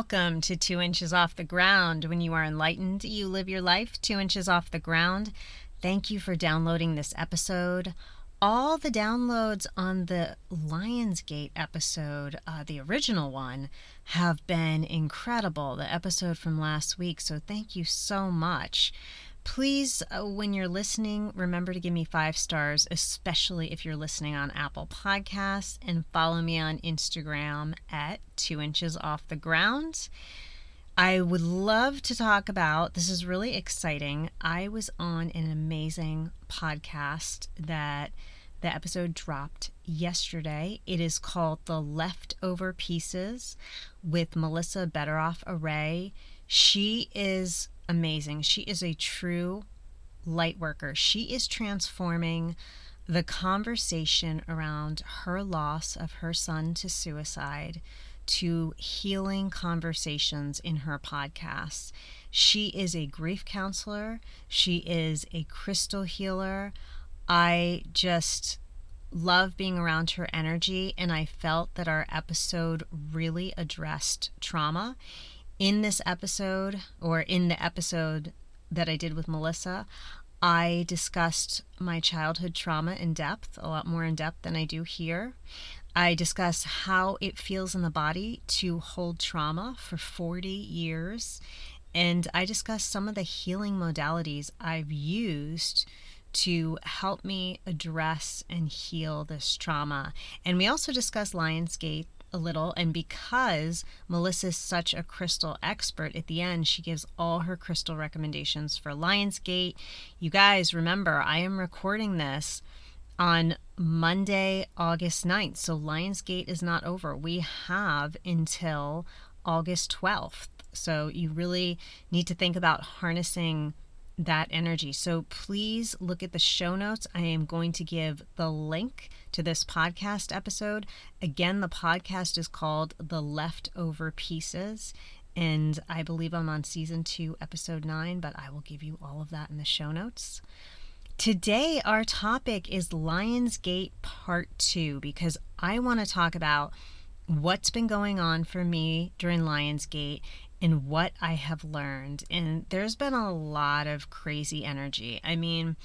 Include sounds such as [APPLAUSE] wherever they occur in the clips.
Welcome to Two Inches Off the Ground. When you are enlightened, you live your life two inches off the ground. Thank you for downloading this episode. All the downloads on the Lionsgate episode, uh, the original one, have been incredible. The episode from last week. So thank you so much. Please, uh, when you're listening, remember to give me five stars, especially if you're listening on Apple Podcasts, and follow me on Instagram at two inches off the ground. I would love to talk about this is really exciting. I was on an amazing podcast that the episode dropped yesterday. It is called The Leftover Pieces with Melissa Betteroff Array. She is amazing. She is a true light worker. She is transforming the conversation around her loss of her son to suicide to healing conversations in her podcasts. She is a grief counselor, she is a crystal healer. I just love being around her energy, and I felt that our episode really addressed trauma in this episode, or in the episode that I did with Melissa, I discussed my childhood trauma in depth, a lot more in depth than I do here. I discuss how it feels in the body to hold trauma for 40 years. And I discuss some of the healing modalities I've used to help me address and heal this trauma. And we also discuss Lionsgate a little. And because Melissa's such a crystal expert, at the end, she gives all her crystal recommendations for Lionsgate. You guys, remember, I am recording this on Monday, August 9th. So Lionsgate is not over. We have until August 12th. So you really need to think about harnessing that energy. So please look at the show notes. I am going to give the link to this podcast episode. Again, the podcast is called The Leftover Pieces. And I believe I'm on season two, episode nine, but I will give you all of that in the show notes. Today, our topic is Lionsgate Part 2 because I want to talk about what's been going on for me during Lionsgate and what I have learned. And there's been a lot of crazy energy. I mean,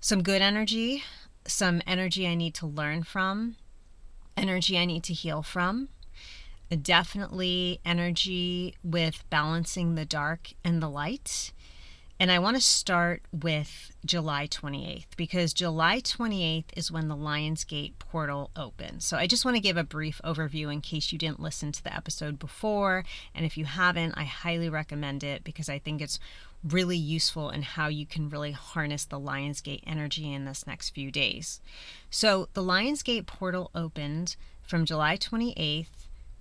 some good energy, some energy I need to learn from, energy I need to heal from. Definitely energy with balancing the dark and the light. And I want to start with July 28th because July 28th is when the Lionsgate portal opens. So I just want to give a brief overview in case you didn't listen to the episode before. And if you haven't, I highly recommend it because I think it's really useful in how you can really harness the Lionsgate energy in this next few days. So the Lionsgate portal opened from July 28th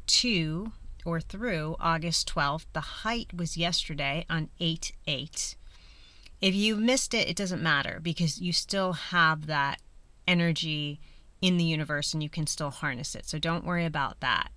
to or through August 12th. The height was yesterday on 8 8. If you missed it, it doesn't matter because you still have that energy in the universe and you can still harness it. So don't worry about that.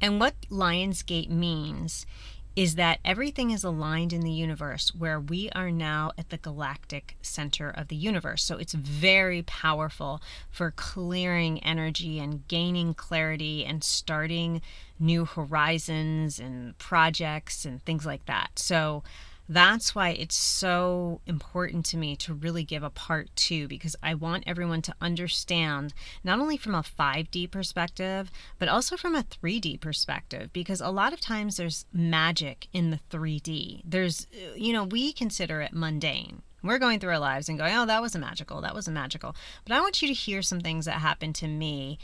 And what Lionsgate means is that everything is aligned in the universe where we are now at the galactic center of the universe. So it's very powerful for clearing energy and gaining clarity and starting new horizons and projects and things like that. So that's why it's so important to me to really give a part two because I want everyone to understand not only from a 5D perspective, but also from a 3D perspective because a lot of times there's magic in the 3D. There's, you know, we consider it mundane. We're going through our lives and going, oh, that wasn't magical. That wasn't magical. But I want you to hear some things that happened to me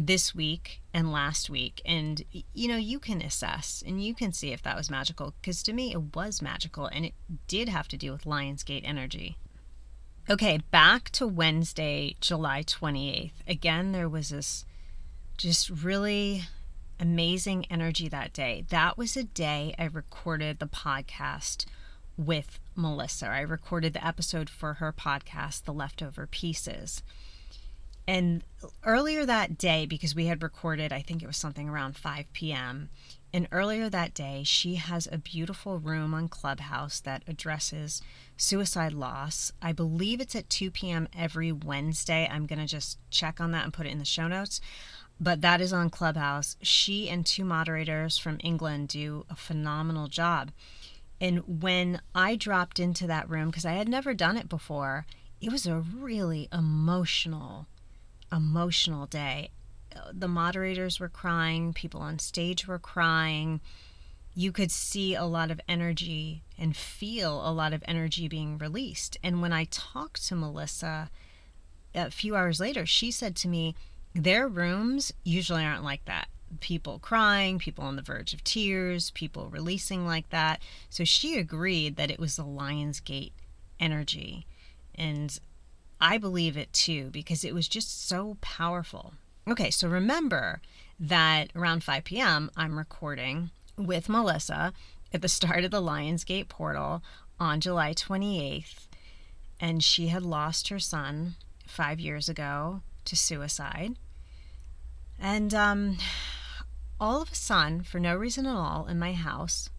this week and last week. And you know you can assess and you can see if that was magical because to me it was magical and it did have to do with lionsgate energy. Okay back to wednesday july 28th again there was this just really amazing energy that day. That was a day i recorded the podcast with melissa. I recorded the episode for her podcast the leftover pieces and earlier that day, because we had recorded, I think it was something around 5 p.m., and earlier that day, she has a beautiful room on Clubhouse that addresses suicide loss. I believe it's at 2 p.m. every Wednesday. I'm going to just check on that and put it in the show notes. but that is on Clubhouse. She and two moderators from England do a phenomenal job. And when I dropped into that room, because I had never done it before, it was a really emotional, emotional day. The moderators were crying, people on stage were crying. You could see a lot of energy and feel a lot of energy being released. And when I talked to Melissa a few hours later, she said to me, Their rooms usually aren't like that. People crying, people on the verge of tears, people releasing like that. So she agreed that it was the Lionsgate energy. And I believe it too because it was just so powerful. Okay, so remember that around 5 p.m., I'm recording with Melissa at the start of the Lionsgate portal on July 28th, and she had lost her son five years ago to suicide. And um, all of a sudden, for no reason at all, in my house,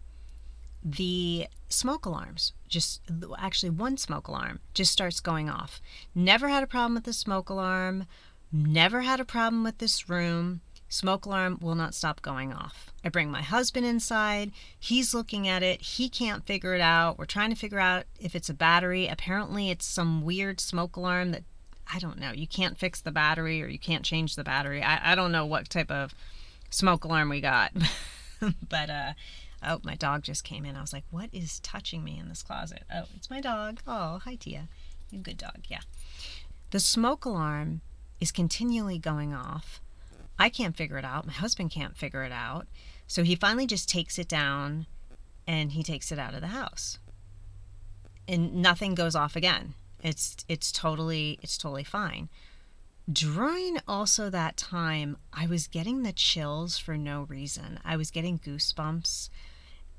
the smoke alarms just actually one smoke alarm just starts going off. Never had a problem with the smoke alarm, never had a problem with this room. Smoke alarm will not stop going off. I bring my husband inside. He's looking at it. He can't figure it out. We're trying to figure out if it's a battery. Apparently, it's some weird smoke alarm that I don't know. You can't fix the battery or you can't change the battery. I, I don't know what type of smoke alarm we got. [LAUGHS] but uh, Oh, my dog just came in. I was like, what is touching me in this closet? Oh, it's my dog. Oh, hi, Tia. You good dog. Yeah. The smoke alarm is continually going off. I can't figure it out. My husband can't figure it out. So he finally just takes it down and he takes it out of the house. And nothing goes off again. It's it's totally it's totally fine. During also that time, I was getting the chills for no reason. I was getting goosebumps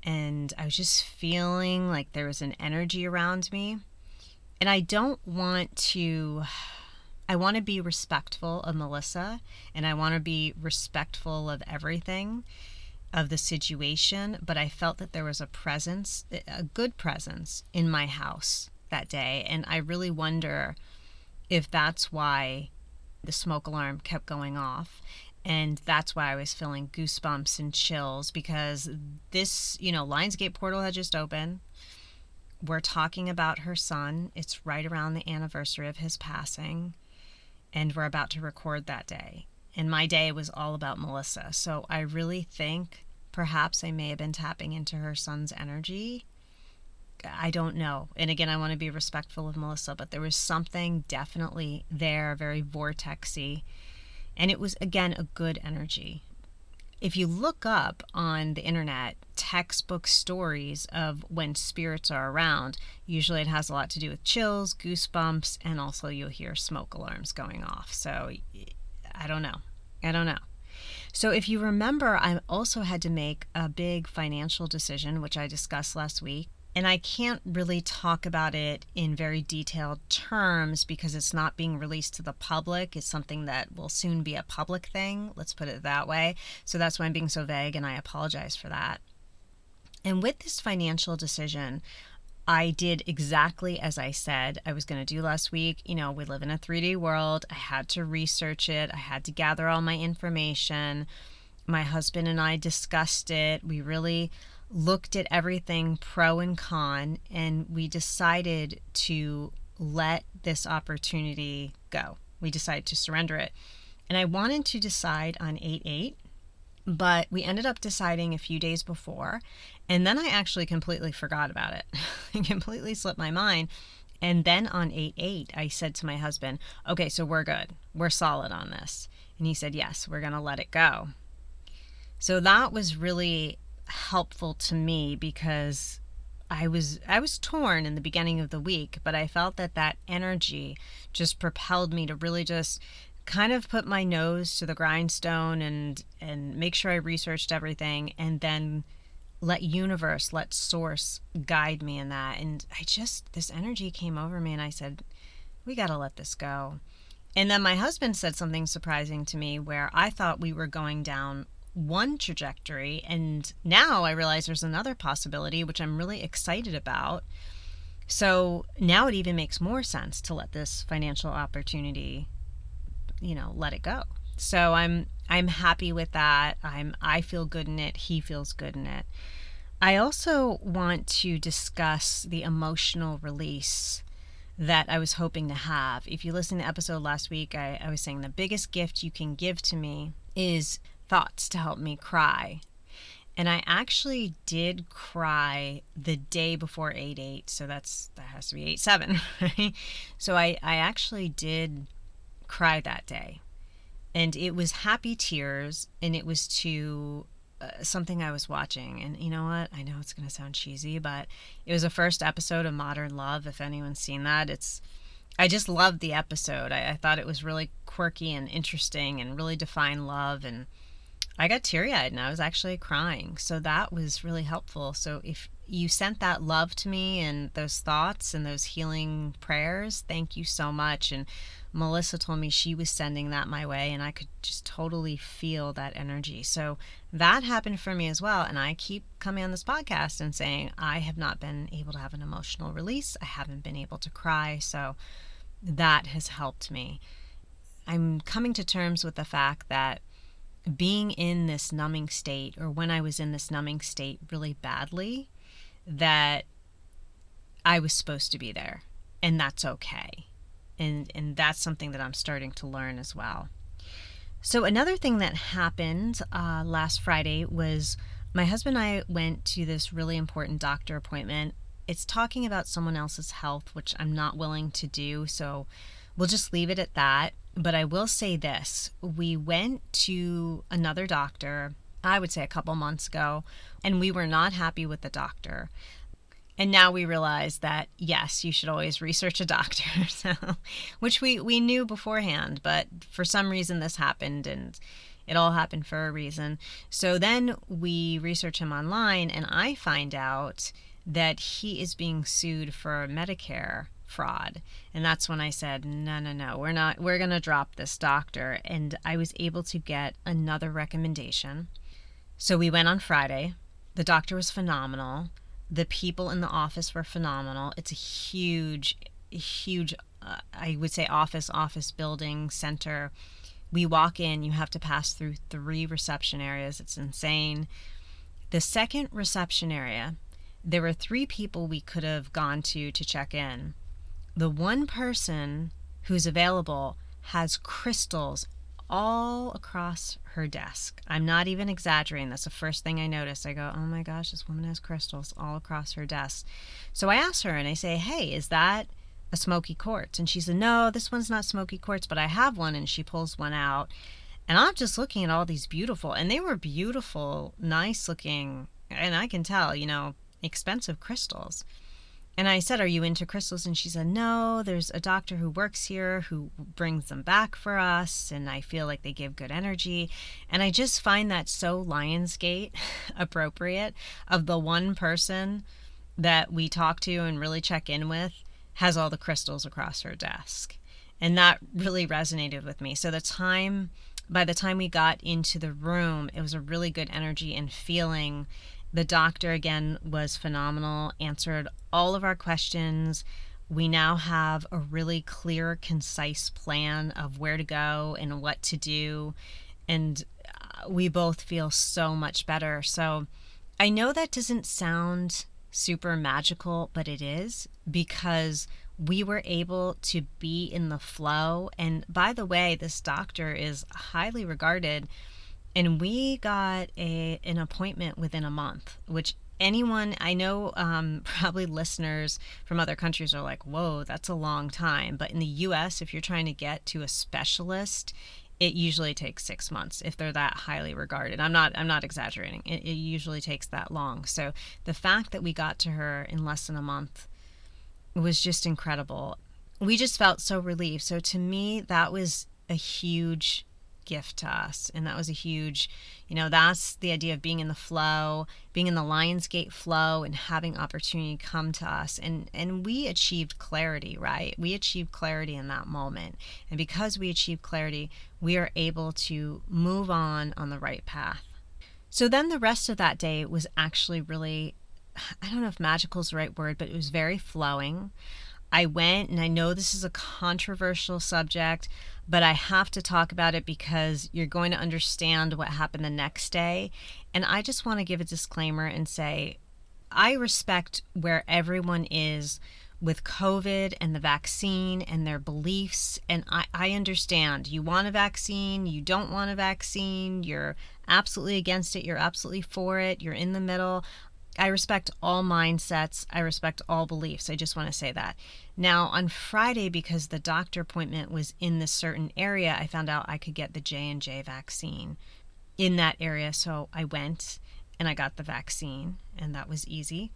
and I was just feeling like there was an energy around me. And I don't want to, I want to be respectful of Melissa and I want to be respectful of everything, of the situation. But I felt that there was a presence, a good presence in my house that day. And I really wonder if that's why the smoke alarm kept going off and that's why I was feeling goosebumps and chills because this, you know, Lionsgate portal had just opened. We're talking about her son. It's right around the anniversary of his passing, and we're about to record that day. And my day was all about Melissa. So I really think perhaps I may have been tapping into her son's energy. I don't know. And again, I want to be respectful of Melissa, but there was something definitely there, very vortexy and it was, again, a good energy. If you look up on the internet textbook stories of when spirits are around, usually it has a lot to do with chills, goosebumps, and also you'll hear smoke alarms going off. So I don't know. I don't know. So, if you remember, I also had to make a big financial decision, which I discussed last week and I can't really talk about it in very detailed terms because it's not being released to the public. It's something that will soon be a public thing, let's put it that way. So that's why I'm being so vague, and I apologize for that. And with this financial decision, I did exactly as I said I was going to do last week. You know, we live in a 3D world. I had to research it, I had to gather all my information. My husband and I discussed it. We really looked at everything pro and con, and we decided to let this opportunity go. We decided to surrender it. And I wanted to decide on 8 8, but we ended up deciding a few days before. And then I actually completely forgot about it. [LAUGHS] it completely slipped my mind. And then on 8 8, I said to my husband, okay, so we're good. We're solid on this. And he said, yes, we're going to let it go. So that was really helpful to me because I was I was torn in the beginning of the week, but I felt that that energy just propelled me to really just kind of put my nose to the grindstone and and make sure I researched everything and then let universe, let source guide me in that. And I just this energy came over me and I said, we got to let this go. And then my husband said something surprising to me where I thought we were going down one trajectory and now I realize there's another possibility which I'm really excited about. So now it even makes more sense to let this financial opportunity, you know, let it go So I'm I'm happy with that. I'm I feel good in it. He feels good in it. I also want to discuss the emotional release that I was hoping to have. If you listened to the episode last week, I, I was saying the biggest gift you can give to me is thoughts to help me cry. And I actually did cry the day before 8 8. So that's that has to be 8 7, [LAUGHS] right? So I, I actually did cry that day. And it was happy tears, and it was to uh, something I was watching. And you know what? I know it's going to sound cheesy, but it was the first episode of Modern Love. If anyone's seen that, it's. I just loved the episode. I, I thought it was really quirky and interesting and really defined love. And I got teary eyed and I was actually crying. So that was really helpful. So if you sent that love to me and those thoughts and those healing prayers, thank you so much. And Melissa told me she was sending that my way, and I could just totally feel that energy. So that happened for me as well. And I keep coming on this podcast and saying, I have not been able to have an emotional release. I haven't been able to cry. So that has helped me. I'm coming to terms with the fact that being in this numbing state, or when I was in this numbing state really badly, that I was supposed to be there. And that's okay and and that's something that I'm starting to learn as well. So another thing that happened uh, last Friday was my husband and I went to this really important doctor appointment. It's talking about someone else's health, which I'm not willing to do, so we'll just leave it at that. But I will say this: we went to another doctor. I would say a couple months ago, and we were not happy with the doctor. And now we realize that yes, you should always research a doctor, [LAUGHS] so, which we we knew beforehand, but for some reason this happened and it all happened for a reason. So then we research him online and I find out that he is being sued for Medicare fraud. And that's when I said, "No, no, no. We're not we're going to drop this doctor." And I was able to get another recommendation. So we went on Friday. The doctor was phenomenal. The people in the office were phenomenal. It's a huge, huge, uh, I would say, office, office building center. We walk in, you have to pass through three reception areas. It's insane. The second reception area, there were three people we could have gone to to check in. The one person who's available has crystals all across her desk. I'm not even exaggerating. That's the first thing I noticed. I go, oh my gosh, this woman has crystals all across her desk. So I asked her and I say, hey, is that a smoky quartz? And she said, no, this one's not smoky quartz, but I have one. And she pulls one out. And I'm just looking at all these beautiful, and they were beautiful, nice looking, and I can tell, you know, expensive crystals. And I said, Are you into crystals? And she said, No, there's a doctor who works here who brings them back for us. And I feel like they give good energy. And I just find that so Lionsgate [LAUGHS] appropriate of the one person that we talk to and really check in with has all the crystals across her desk. And that really resonated with me. So the time, by the time we got into the room, it was a really good energy and feeling the doctor, again, was phenomenal, answered all of our questions. We now have a really clear, concise plan of where to go and what to do. And uh, we both feel so much better. So I know that doesn't sound super magical, but it is because we were able to be in the flow. And by the way, this doctor is highly regarded and we got a an appointment within a month which anyone i know um, [LAUGHS] probably listeners from other countries are like whoa that's a long time. But in the us if you're trying to get to a specialist it usually takes six months if they're that highly regarded. I'm not i'm not exaggerating. It, it usually takes that long. So the fact that we got to her in less than a month was just incredible. We just felt so relieved. So to me that was a huge gift to us. And that was a huge, you know, that's the idea of being in the flow, being in the Lionsgate flow and having opportunity come to us. And and we achieved clarity, right? We achieved clarity in that moment. And because we achieved clarity, we are able to move on on the right path. So then the rest of that day was actually really I don't know if magical is the right word, but it was very flowing. I went, and I know this is a controversial subject, but I have to talk about it because you're going to understand what happened the next day. And I just want to give a disclaimer and say I respect where everyone is with COVID and the vaccine and their beliefs. And I, I understand you want a vaccine, you don't want a vaccine, you're absolutely against it, you're absolutely for it, you're in the middle. I respect all mindsets. I respect all beliefs. I just want to say that. Now, on Friday, because the doctor appointment was in this certain area, I found out I could get the J and J vaccine in that area. So I went and I got the vaccine, and that was easy.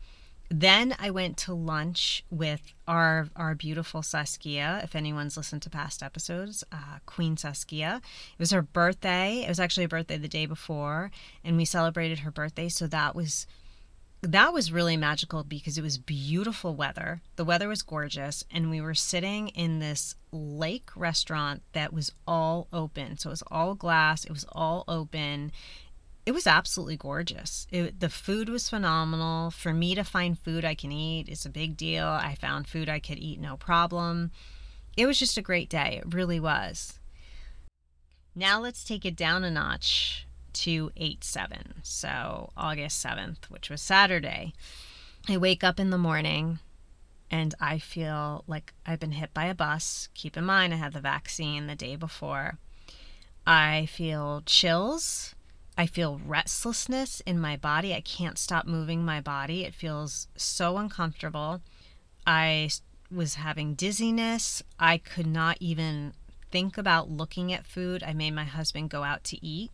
Then I went to lunch with our our beautiful Saskia. If anyone's listened to past episodes, uh, Queen Saskia. It was her birthday. It was actually a birthday the day before, and we celebrated her birthday. So that was that was really magical because it was beautiful weather. The weather was gorgeous, and we were sitting in this lake restaurant that was all open. So it was all glass, it was all open. It was absolutely gorgeous. It, the food was phenomenal. For me to find food I can eat is a big deal. I found food I could eat no problem. It was just a great day. It really was. Now let's take it down a notch to 8 7. So August 7th, which was Saturday. I wake up in the morning and I feel like I've been hit by a bus. Keep in mind, I had the vaccine the day before. I feel chills. I feel restlessness in my body. I can't stop moving my body. It feels so uncomfortable. I was having dizziness. I could not even think about looking at food. I made my husband go out to eat.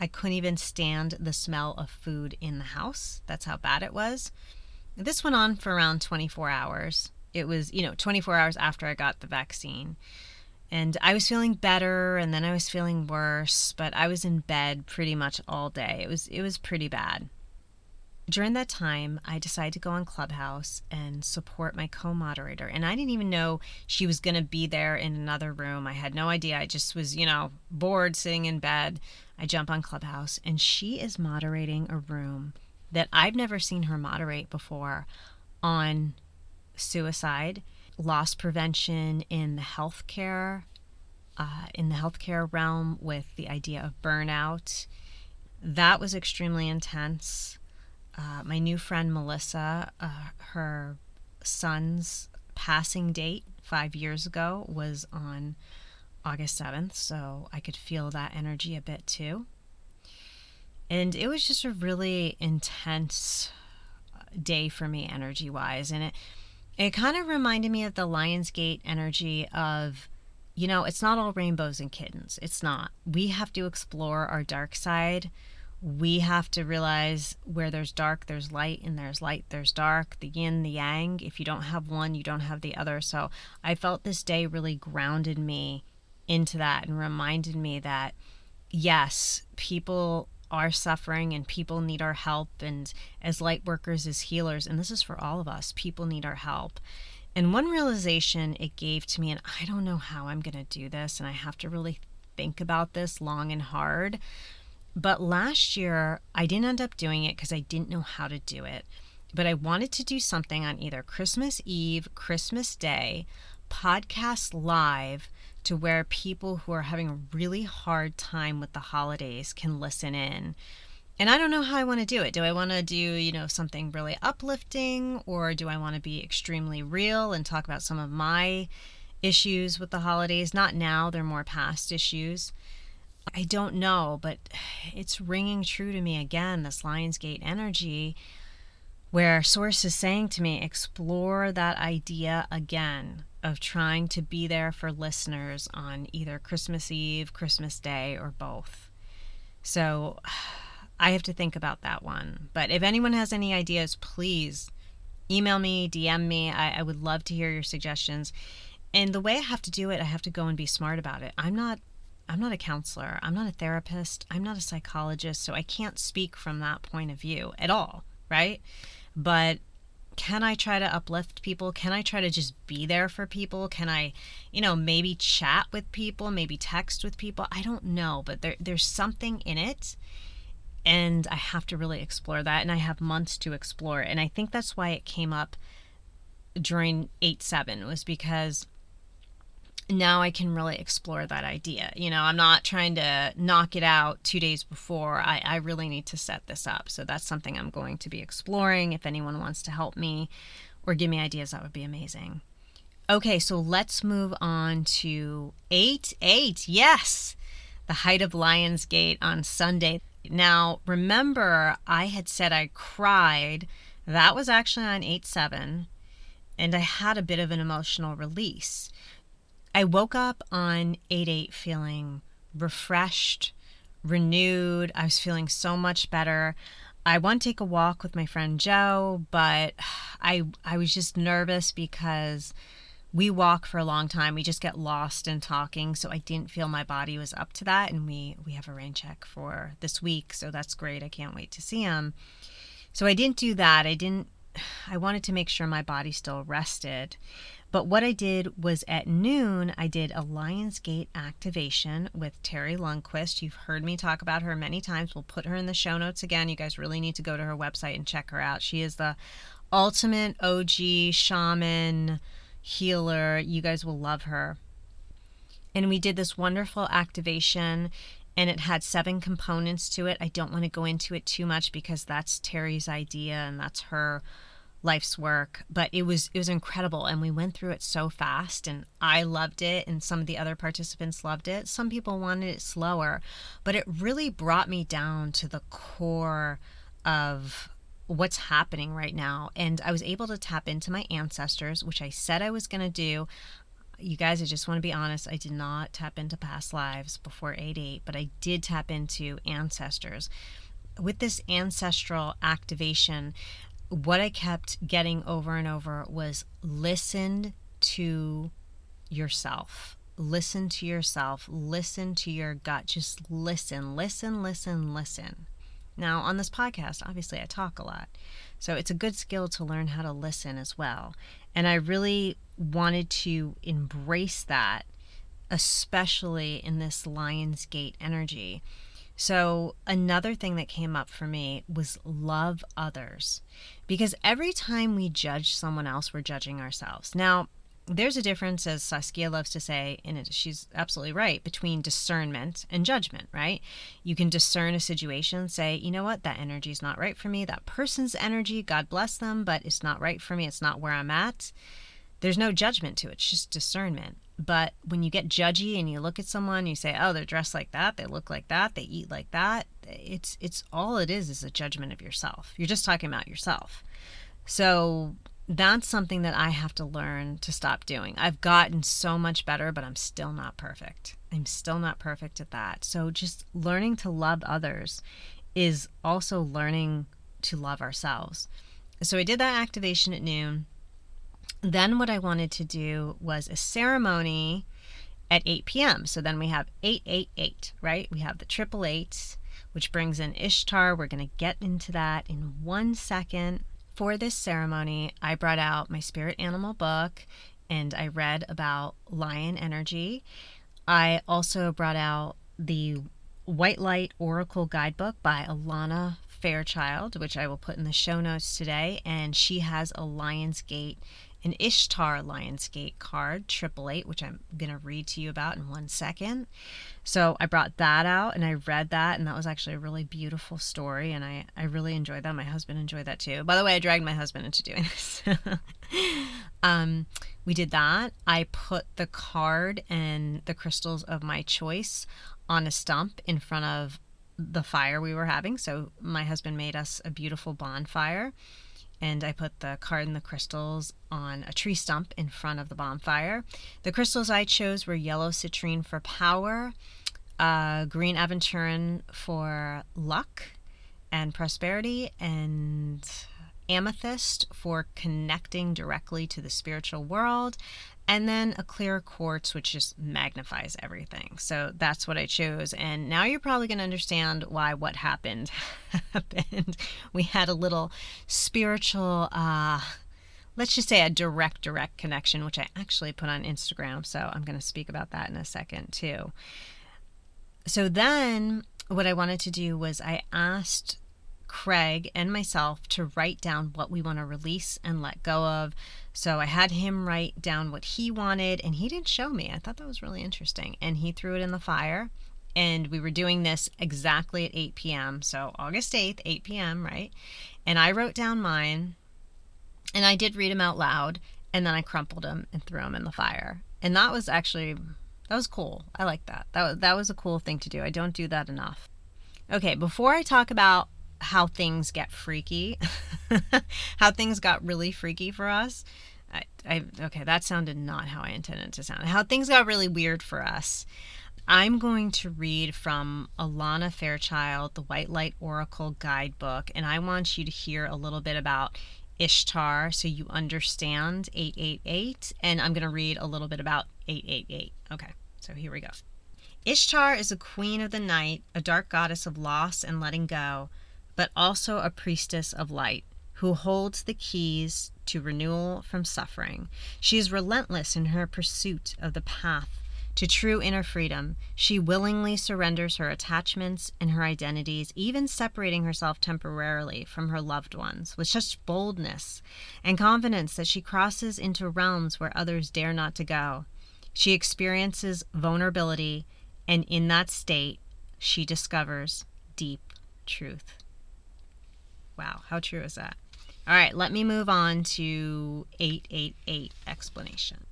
I couldn't even stand the smell of food in the house. That's how bad it was. This went on for around 24 hours. It was, you know, 24 hours after I got the vaccine. And I was feeling better and then I was feeling worse, but I was in bed pretty much all day. It was it was pretty bad. During that time, I decided to go on Clubhouse and support my co moderator. And I didn't even know she was going to be there in another room. I had no idea. I just was, you know, bored sitting in bed. I jump on Clubhouse and she is moderating a room that I've never seen her moderate before on suicide, loss prevention in the healthcare, uh, in the healthcare realm with the idea of burnout. That was extremely intense. Uh, my new friend Melissa, uh, her son's passing date five years ago was on August 7th, so I could feel that energy a bit too. And it was just a really intense day for me energy wise and it it kind of reminded me of the Lionsgate energy of you know, it's not all rainbows and kittens. It's not. We have to explore our dark side. We have to realize where there's dark, there's light, and there's light, there's dark, the yin, the yang. If you don't have one, you don't have the other. So I felt this day really grounded me into that and reminded me that yes, people are suffering and people need our help. And as light workers, as healers, and this is for all of us, people need our help. And one realization it gave to me, and I don't know how I'm going to do this, and I have to really think about this long and hard. But last year, I didn't end up doing it because I didn't know how to do it. But I wanted to do something on either Christmas Eve, Christmas Day, podcast live to where people who are having a really hard time with the holidays can listen in. And I don't know how I want to do it. Do I want to do, you know, something really uplifting or do I want to be extremely real and talk about some of my issues with the holidays? Not now, they're more past issues. I don't know, but it's ringing true to me again this Lionsgate energy where Source is saying to me, explore that idea again of trying to be there for listeners on either Christmas Eve, Christmas Day, or both. So I have to think about that one. But if anyone has any ideas, please email me, DM me. I, I would love to hear your suggestions. And the way I have to do it, I have to go and be smart about it. I'm not I'm not a counselor. I'm not a therapist. I'm not a psychologist, so I can't speak from that point of view at all, right? But can I try to uplift people? Can I try to just be there for people? Can I, you know, maybe chat with people, maybe text with people? I don't know, but there there's something in it and I have to really explore that and I have months to explore. And I think that's why it came up during 8 7 was because now I can really explore that idea. You know, I'm not trying to knock it out two days before. I, I really need to set this up. So that's something I'm going to be exploring. If anyone wants to help me or give me ideas, that would be amazing. Okay, so let's move on to 8 8. Yes, the height of Lion's Gate on Sunday. Now, remember, I had said I cried. That was actually on 8 7, and I had a bit of an emotional release. I woke up on 8 8 feeling refreshed, renewed. I was feeling so much better. I want to take a walk with my friend Joe, but [SIGHS] I I was just nervous because we walk for a long time. We just get lost in talking, so I didn't feel my body was up to that. And we we have a rain check for this week, so that's great. I can't wait to see him. So I didn't do that. I didn't. [SIGHS] I wanted to make sure my body still rested. But what I did was at noon, I did a Lionsgate activation with Terri Lundquist. You've heard me talk about her many times. We'll put her in the show notes again. You guys really need to go to her website and check her out. She is the ultimate OG shaman healer. You guys will love her. And we did this wonderful activation and it had seven components to it. I don't want to go into it too much because that's Terri's idea and that's her life's work but it was it was incredible and we went through it so fast and I loved it and some of the other participants loved it some people wanted it slower but it really brought me down to the core of what's happening right now and I was able to tap into my ancestors which I said I was going to do you guys, I just want to be honest. I did not tap into past lives before 8 8, but I did tap into ancestors. With this ancestral activation, what I kept getting over and over was listen to yourself. Listen to yourself. Listen to your gut. Just listen, listen, listen, listen. Now, on this podcast, obviously, I talk a lot. So it's a good skill to learn how to listen as well. And I really wanted to embrace that, especially in this Lionsgate energy. So, another thing that came up for me was love others. Because every time we judge someone else, we're judging ourselves. Now, there's a difference, as Saskia loves to say, and she's absolutely right, between discernment and judgment, right? You can discern a situation, say, you know what, that energy is not right for me. That person's energy, God bless them, but it's not right for me. It's not where I'm at. There's no judgment to it, it's just discernment. But when you get judgy and you look at someone, you say, "Oh, they're dressed like that, they look like that, they eat like that." It's it's all it is is a judgment of yourself. You're just talking about yourself. So that's something that I have to learn to stop doing. I've gotten so much better, but I'm still not perfect. I'm still not perfect at that. So just learning to love others is also learning to love ourselves. So I did that activation at noon then what I wanted to do was a ceremony at 8 p.m. So then we have 888, right? We have the triple eights, which brings in Ishtar. We're going to get into that in one second. For this ceremony, I brought out my spirit animal book and I read about lion energy. I also brought out the White Light Oracle Guidebook by Alana Fairchild, which I will put in the show notes today. And she has a Lion's Gate an Ishtar Lionsgate card, triple eight, which I'm going to read to you about in one second. So I brought that out and I read that, and that was actually a really beautiful story, and I, I really enjoyed that. My husband enjoyed that too. By the way, I dragged my husband into doing [LAUGHS] this. um, we did that. I put the card and the crystals of my choice on a stump in front of the fire we were having. So my husband made us a beautiful bonfire and I put the card and the crystals on a tree stump in front of the bonfire. The crystals I chose were yellow citrine for power, uh, green aventurine for luck and prosperity, and amethyst for connecting directly to the spiritual world, and then a clear quartz which just magnifies everything. So that's what i chose. And now you're probably going to understand why what happened [LAUGHS] happened. We had a little spiritual uh let's just say a direct direct connection which i actually put on instagram. So i'm going to speak about that in a second too. So then what i wanted to do was i asked Craig and myself to write down what we want to release and let go of So I had him write down what he wanted, and he didn't show me. I thought that was really interesting. And he threw it in the fire. And we were doing this exactly at 8 p.m. So August 8th, 8 p.m., right? And I wrote down mine, and I did read them out loud, and then I crumpled them and threw them in the fire. And that was actually that was cool. I like that. That was, that was a cool thing to do. I don't do that enough. Okay, before I talk about how things get freaky, [LAUGHS] how things got really freaky for us. I, I, okay, that sounded not how I intended to sound. How things got really weird for us. I'm going to read from Alana Fairchild, the White Light Oracle Guidebook, and I want you to hear a little bit about Ishtar so you understand 888, and I'm going to read a little bit about 888. Okay, so here we go. Ishtar is a queen of the night, a dark goddess of loss and letting go, but also a priestess of light who holds the keys to renewal from suffering. She is relentless in her pursuit of the path to true inner freedom. She willingly surrenders her attachments and her identities, even separating herself temporarily from her loved ones, with such boldness and confidence that she crosses into realms where others dare not to go. She experiences vulnerability, and in that state, she discovers deep truth. Wow, how true is that? All right, let me move on to 888 explanation.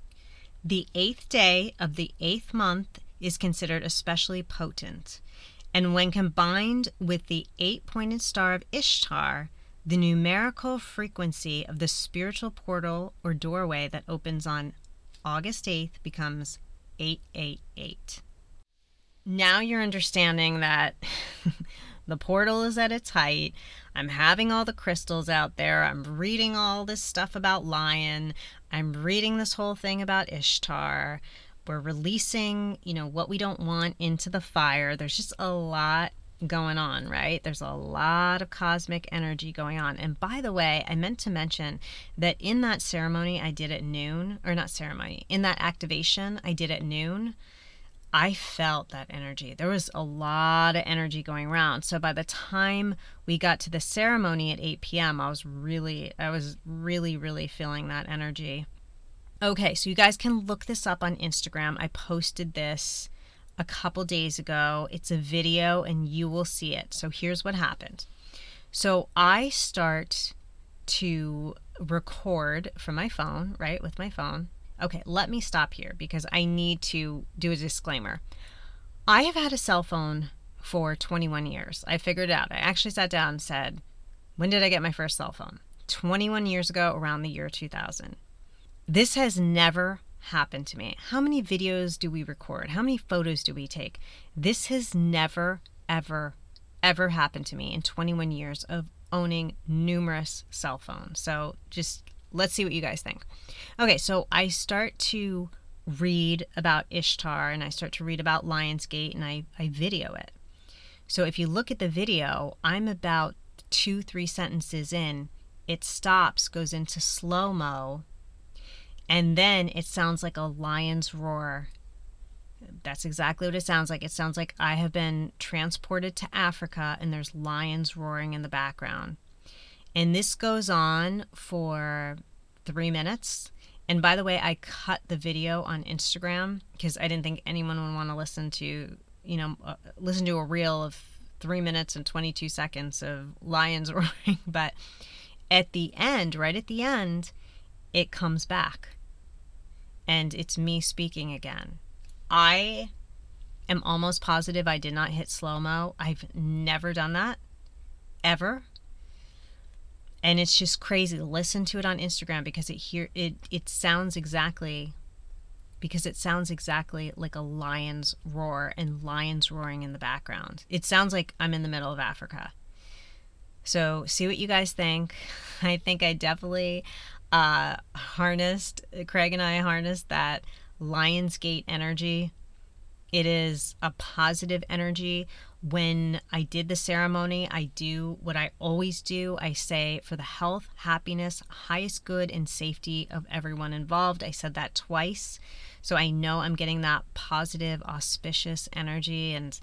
The eighth day of the eighth month is considered especially potent, and when combined with the eight pointed star of Ishtar, the numerical frequency of the spiritual portal or doorway that opens on August 8th becomes 888. Now you're understanding that [LAUGHS] the portal is at its height. I'm having all the crystals out there. I'm reading all this stuff about Lion. I'm reading this whole thing about Ishtar. We're releasing, you know, what we don't want into the fire. There's just a lot going on, right? There's a lot of cosmic energy going on. And by the way, I meant to mention that in that ceremony I did at noon, or not ceremony, in that activation I did at noon, I felt that energy. There was a lot of energy going around. So by the time we got to the ceremony at 8 p.m., I was really, I was really, really feeling that energy. Okay, so you guys can look this up on Instagram. I posted this a couple days ago. It's a video and you will see it. So here's what happened. So I start to record from my phone, right, with my phone. Okay, let me stop here because I need to do a disclaimer. I have had a cell phone for 21 years. I figured it out. I actually sat down and said, When did I get my first cell phone? 21 years ago, around the year 2000. This has never happened to me? How many videos do we record? How many photos do we take? This has never, ever, ever happened to me in 21 years of owning numerous cell phones. So just let's see what you guys think. Okay, so I start to read about Ishtar and I start to read about Lionsgate and I, I video it. So if you look at the video, I'm about two, three sentences in. It stops, goes into slow mo, and then it sounds like a lion's roar. That's exactly what it sounds like. It sounds like I have been transported to Africa and there's lions roaring in the background. And this goes on for three minutes. And by the way, I cut the video on Instagram because I didn't think anyone would want to listen to, you know, uh, listen to a reel of three minutes and 22 seconds of lions [LAUGHS] roaring. But at the end, right at the end, it comes back and it's me speaking again. I am almost positive I did not hit slow mo. I've never done that ever. And it's just crazy. To listen to it on Instagram because it here it it sounds exactly because it sounds exactly like a lion's roar and lions roaring in the background. It sounds like I'm in the middle of Africa. So, see what you guys think. [LAUGHS] I think I definitely uh, harnessed, Craig and I harnessed that Lionsgate energy. It is a positive energy. When I did the ceremony, I do what I always do. I say, for the health, happiness, highest good, and safety of everyone involved. I said that twice. So I know I'm getting that positive, auspicious energy. And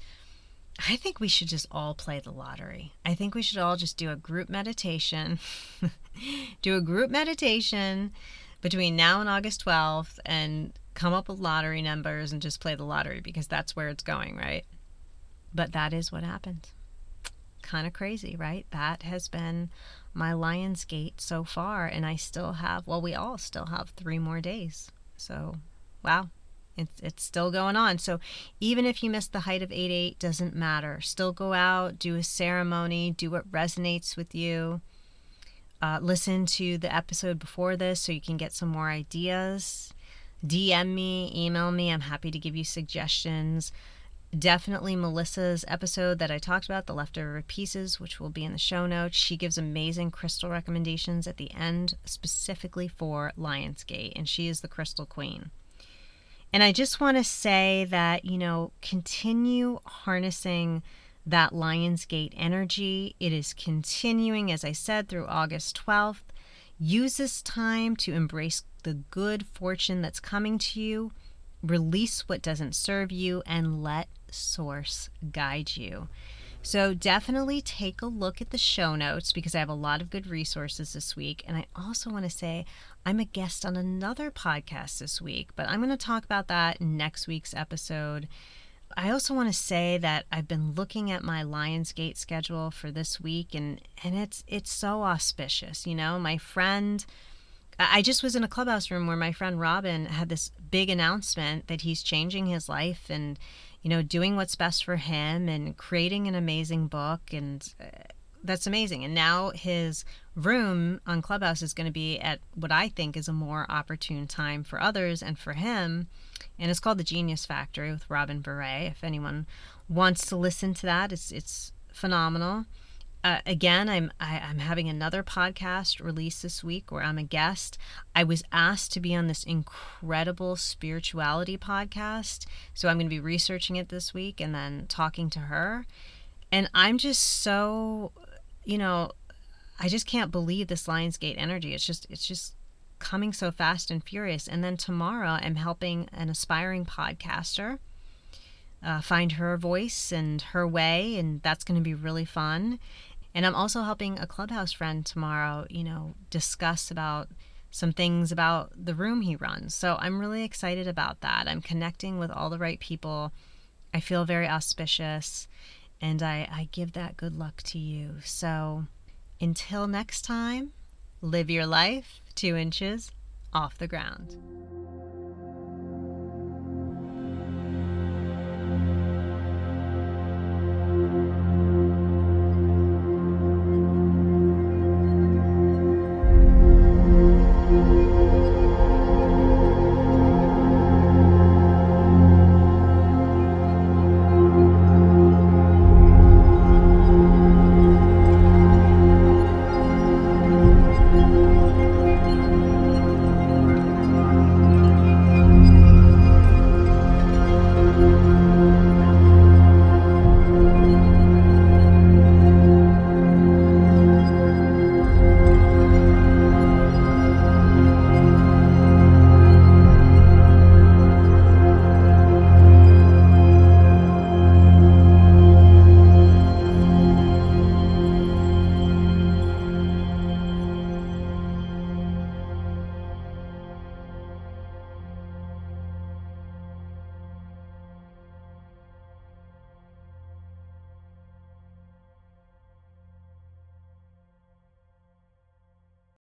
I think we should just all play the lottery. I think we should all just do a group meditation [LAUGHS] do a group meditation between now and August 12th and come up with lottery numbers and just play the lottery because that's where it's going, right? But that is what happened. Kind of crazy, right? That has been my Lionsgate so far, and I still have, well, we all still have three more days. So, wow, it's, it's still going on. So even if you miss the height of 8 8, doesn't matter. Still go out, do a ceremony, do what resonates with you. Uh, listen to the episode before this so you can get some more ideas. DM me, email me. I'm happy to give you suggestions. Definitely Melissa's episode that I talked about, the leftover pieces, which will be in the show notes. She gives amazing crystal recommendations at the end, specifically for Lionsgate, and she is the crystal queen. And I just want to say that, you know, continue harnessing that Lionsgate energy. It is continuing, as I said, through August 12th. Use this time to embrace the good fortune that's coming to you, release what doesn't serve you, and let Source guide you. So definitely take a look at the show notes because I have a lot of good resources this week. And I also want to say I'm a guest on another podcast this week, but I'm going to talk about that in next week's episode. I also want to say that I've been looking at my Lionsgate schedule for this week and and it's it's so auspicious, you know. My friend I just was in a clubhouse room where my friend Robin had this big announcement that he's changing his life and you know, doing what's best for him and creating an amazing book. And uh, that's amazing. And now his room on Clubhouse is going to be at what I think is a more opportune time for others and for him. And it's called The Genius Factory with Robin Beret. If anyone wants to listen to that, it's, it's phenomenal uh, again, I'm I, am i am having another podcast release this week where I'm a guest. I was asked to be on this incredible spirituality podcast, so I'm going to be researching it this week and then talking to her. And I'm just so, you know, I just can't believe this Lionsgate energy. It's just it's just coming so fast and furious. And then tomorrow, I'm helping an aspiring podcaster. Uh, find her voice and her way, and that's going to be really fun. And I'm also helping a clubhouse friend tomorrow, you know, discuss about some things about the room he runs. So I'm really excited about that. I'm connecting with all the right people. I feel very auspicious and I, I give that good luck to you. So until next time, live your life two inches off the ground.